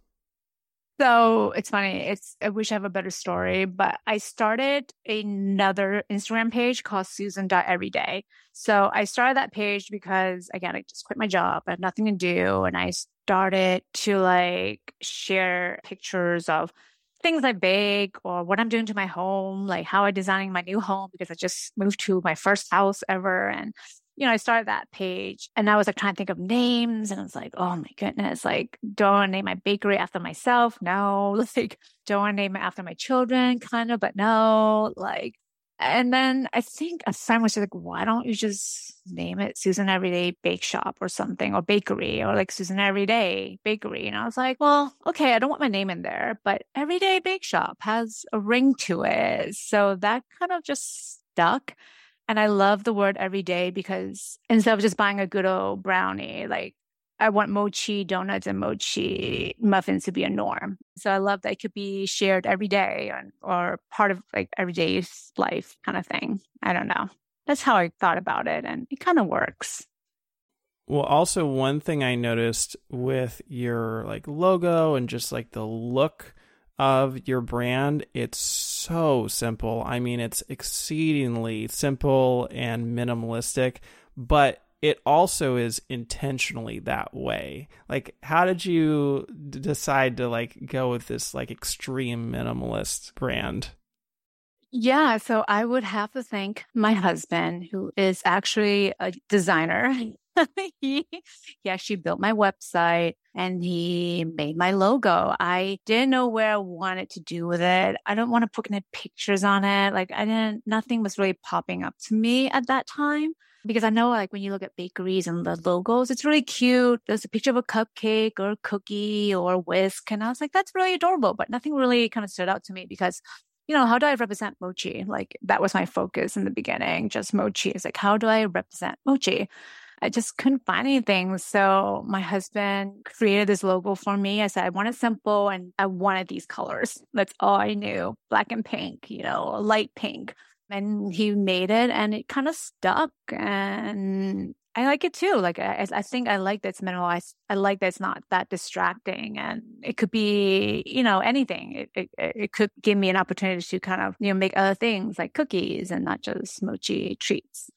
So it's funny. It's I wish I have a better story, but I started another Instagram page called Susan Everyday. So I started that page because again, I just quit my job. I had nothing to do. And I started to like share pictures of things I bake or what I'm doing to my home, like how I'm designing my new home because I just moved to my first house ever. And you know, I started that page and I was like trying to think of names and I was like, oh my goodness, like, don't want to name my bakery after myself? No. Like, don't want to name it after my children, kind of, but no. Like, and then I think a friend was like, why don't you just name it Susan Everyday Bake Shop or something, or bakery, or like Susan Everyday Bakery? And I was like, well, okay, I don't want my name in there, but Everyday Bakeshop has a ring to it. So that kind of just stuck. And I love the word every day because instead of just buying a good old brownie, like I want mochi donuts and mochi muffins to be a norm. So I love that it could be shared every day or, or part of like everyday life kind of thing. I don't know. That's how I thought about it. And it kind of works. Well, also one thing I noticed with your like logo and just like the look of your brand, it's so simple. I mean, it's exceedingly simple and minimalistic, but it also is intentionally that way. Like how did you d- decide to like go with this like extreme minimalist brand? Yeah, so I would have to thank my husband, who is actually a designer. he, he actually built my website and he made my logo. I didn't know where I wanted to do with it. I don't want to put any pictures on it. Like I didn't, nothing was really popping up to me at that time. Because I know like when you look at bakeries and the logos, it's really cute. There's a picture of a cupcake or a cookie or a whisk. And I was like, that's really adorable, but nothing really kind of stood out to me because you know, how do I represent mochi? Like that was my focus in the beginning, just mochi. It's like, how do I represent mochi? I just couldn't find anything. So my husband created this logo for me. I said, I want it simple and I wanted these colors. That's all I knew. Black and pink, you know, light pink. And he made it and it kind of stuck. And I like it too. Like I, I think I like that it's minimalized. I like that it's not that distracting, and it could be, you know, anything. It, it it could give me an opportunity to kind of you know make other things like cookies and not just mochi treats.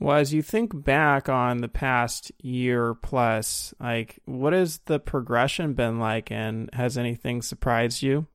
Well, as you think back on the past year plus, like what has the progression been like and has anything surprised you?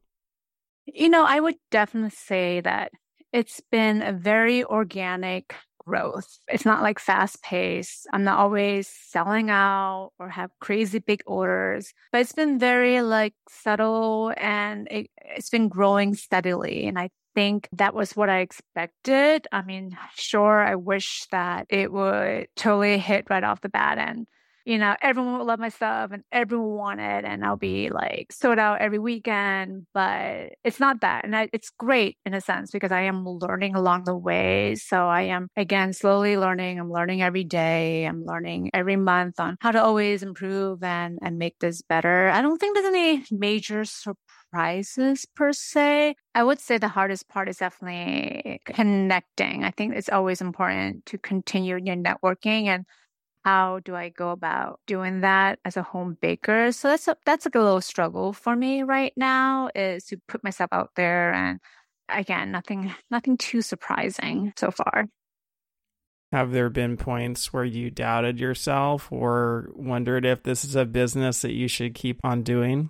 You know, I would definitely say that it's been a very organic growth. It's not like fast paced. I'm not always selling out or have crazy big orders, but it's been very like subtle and it, it's been growing steadily. And I think that was what I expected. I mean, sure, I wish that it would totally hit right off the bat and you know, everyone would love my stuff and everyone want it and I'll be like sold out every weekend, but it's not that. And I, it's great in a sense because I am learning along the way. So I am again slowly learning. I'm learning every day. I'm learning every month on how to always improve and, and make this better. I don't think there's any major surprises per se. I would say the hardest part is definitely connecting. I think it's always important to continue your networking and how do I go about doing that as a home baker? So that's a, that's like a little struggle for me right now is to put myself out there and again, nothing nothing too surprising so far. Have there been points where you doubted yourself or wondered if this is a business that you should keep on doing?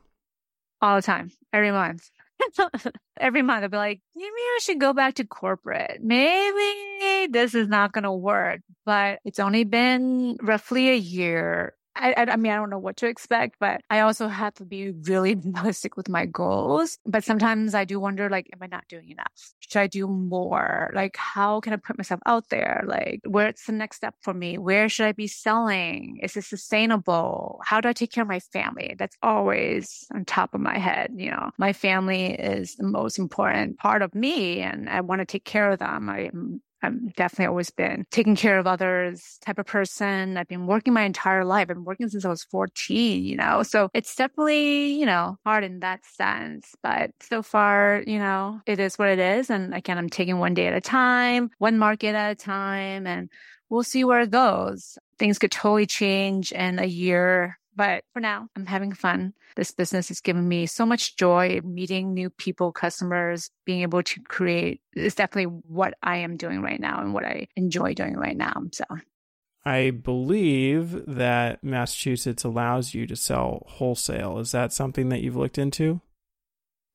All the time, every month. every month I'll be like, maybe I should go back to corporate. Maybe this is not going to work, but it's only been roughly a year I, I, mean, I don't know what to expect, but I also have to be really realistic with my goals. But sometimes I do wonder, like, am I not doing enough? Should I do more? Like, how can I put myself out there? Like, where's the next step for me? Where should I be selling? Is it sustainable? How do I take care of my family? That's always on top of my head. You know, my family is the most important part of me and I want to take care of them. I'm mm, I'm definitely always been taking care of others type of person. I've been working my entire life. I've been working since I was 14, you know, so it's definitely, you know, hard in that sense. But so far, you know, it is what it is. And again, I'm taking one day at a time, one market at a time, and we'll see where it goes. Things could totally change in a year but for now, I'm having fun. This business has given me so much joy meeting new people, customers, being able to create is definitely what I am doing right now and what I enjoy doing right now. So I believe that Massachusetts allows you to sell wholesale. Is that something that you've looked into?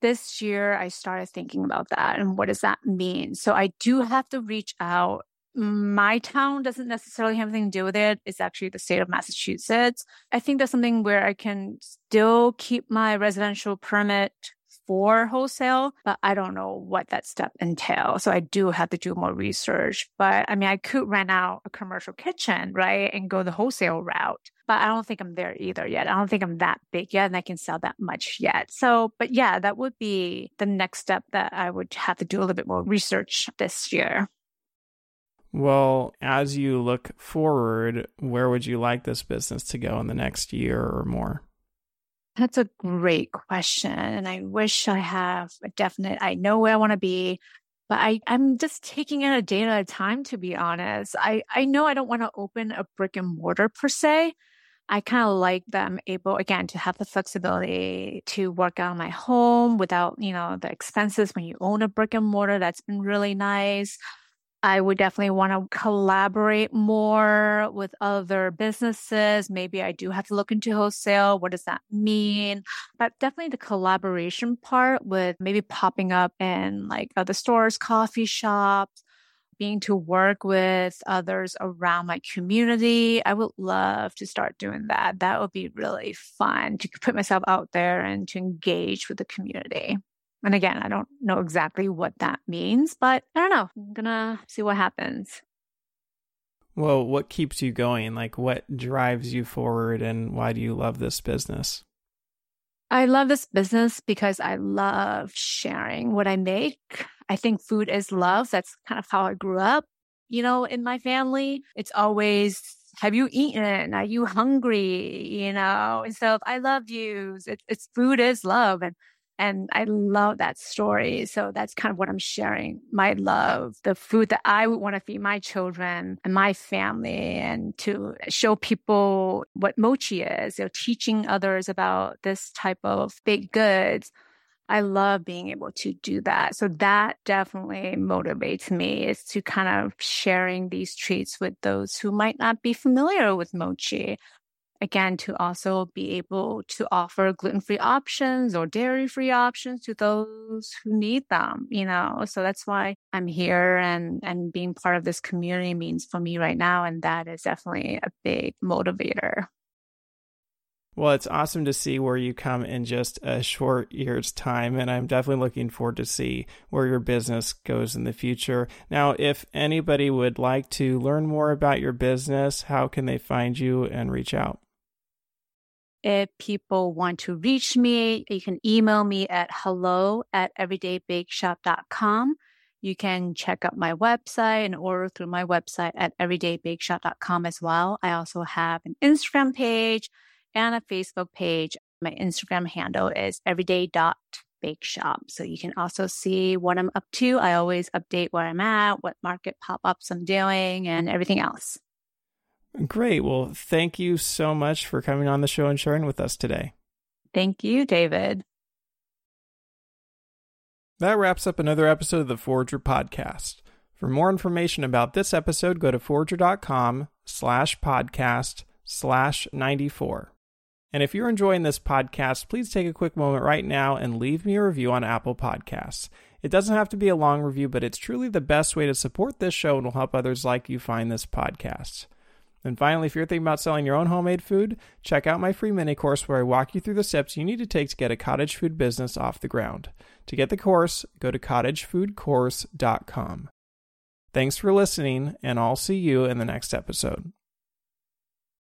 This year, I started thinking about that and what does that mean? So I do have to reach out my town doesn't necessarily have anything to do with it. It's actually the state of Massachusetts. I think that's something where I can still keep my residential permit for wholesale, but I don't know what that step entails. So I do have to do more research. But I mean, I could rent out a commercial kitchen, right? And go the wholesale route. But I don't think I'm there either yet. I don't think I'm that big yet and I can sell that much yet. So, but yeah, that would be the next step that I would have to do a little bit more research this year. Well, as you look forward, where would you like this business to go in the next year or more? That's a great question. And I wish I have a definite, I know where I want to be. but I, I'm just taking it a day at a time, to be honest. I, I know I don't want to open a brick and mortar per se. I kind of like that I'm able, again, to have the flexibility to work out of my home without, you know, the expenses when you own a brick and mortar. That's been really nice. I would definitely want to collaborate more with other businesses. Maybe I do have to look into wholesale. What does that mean? But definitely the collaboration part with maybe popping up in like other stores, coffee shops, being to work with others around my community. I would love to start doing that. That would be really fun to put myself out there and to engage with the community. And again, I don't know exactly what that means, but I don't know. I'm going to see what happens. Well, what keeps you going? Like, what drives you forward, and why do you love this business? I love this business because I love sharing what I make. I think food is love. That's kind of how I grew up. You know, in my family, it's always, have you eaten? Are you hungry? You know, instead of I love you, it's, it's food is love. And and I love that story. So that's kind of what I'm sharing. My love, the food that I would want to feed my children and my family and to show people what mochi is, you know, teaching others about this type of baked goods. I love being able to do that. So that definitely motivates me is to kind of sharing these treats with those who might not be familiar with mochi again to also be able to offer gluten-free options or dairy-free options to those who need them you know so that's why i'm here and and being part of this community means for me right now and that is definitely a big motivator well, it's awesome to see where you come in just a short year's time, and I'm definitely looking forward to see where your business goes in the future. Now, if anybody would like to learn more about your business, how can they find you and reach out? If people want to reach me, you can email me at hello at everydaybakeshop.com. You can check out my website and order through my website at everydaybakeshop.com as well. I also have an Instagram page and a Facebook page. My Instagram handle is everyday.bakeshop. So you can also see what I'm up to. I always update where I'm at, what market pop ups I'm doing, and everything else. Great. Well, thank you so much for coming on the show and sharing with us today. Thank you, David. That wraps up another episode of the Forrager podcast. For more information about this episode, go to forrager.com slash podcast slash 94. And if you're enjoying this podcast, please take a quick moment right now and leave me a review on Apple Podcasts. It doesn't have to be a long review, but it's truly the best way to support this show and will help others like you find this podcast. And finally, if you're thinking about selling your own homemade food, check out my free mini course where I walk you through the steps you need to take to get a cottage food business off the ground. To get the course, go to cottagefoodcourse.com. Thanks for listening, and I'll see you in the next episode.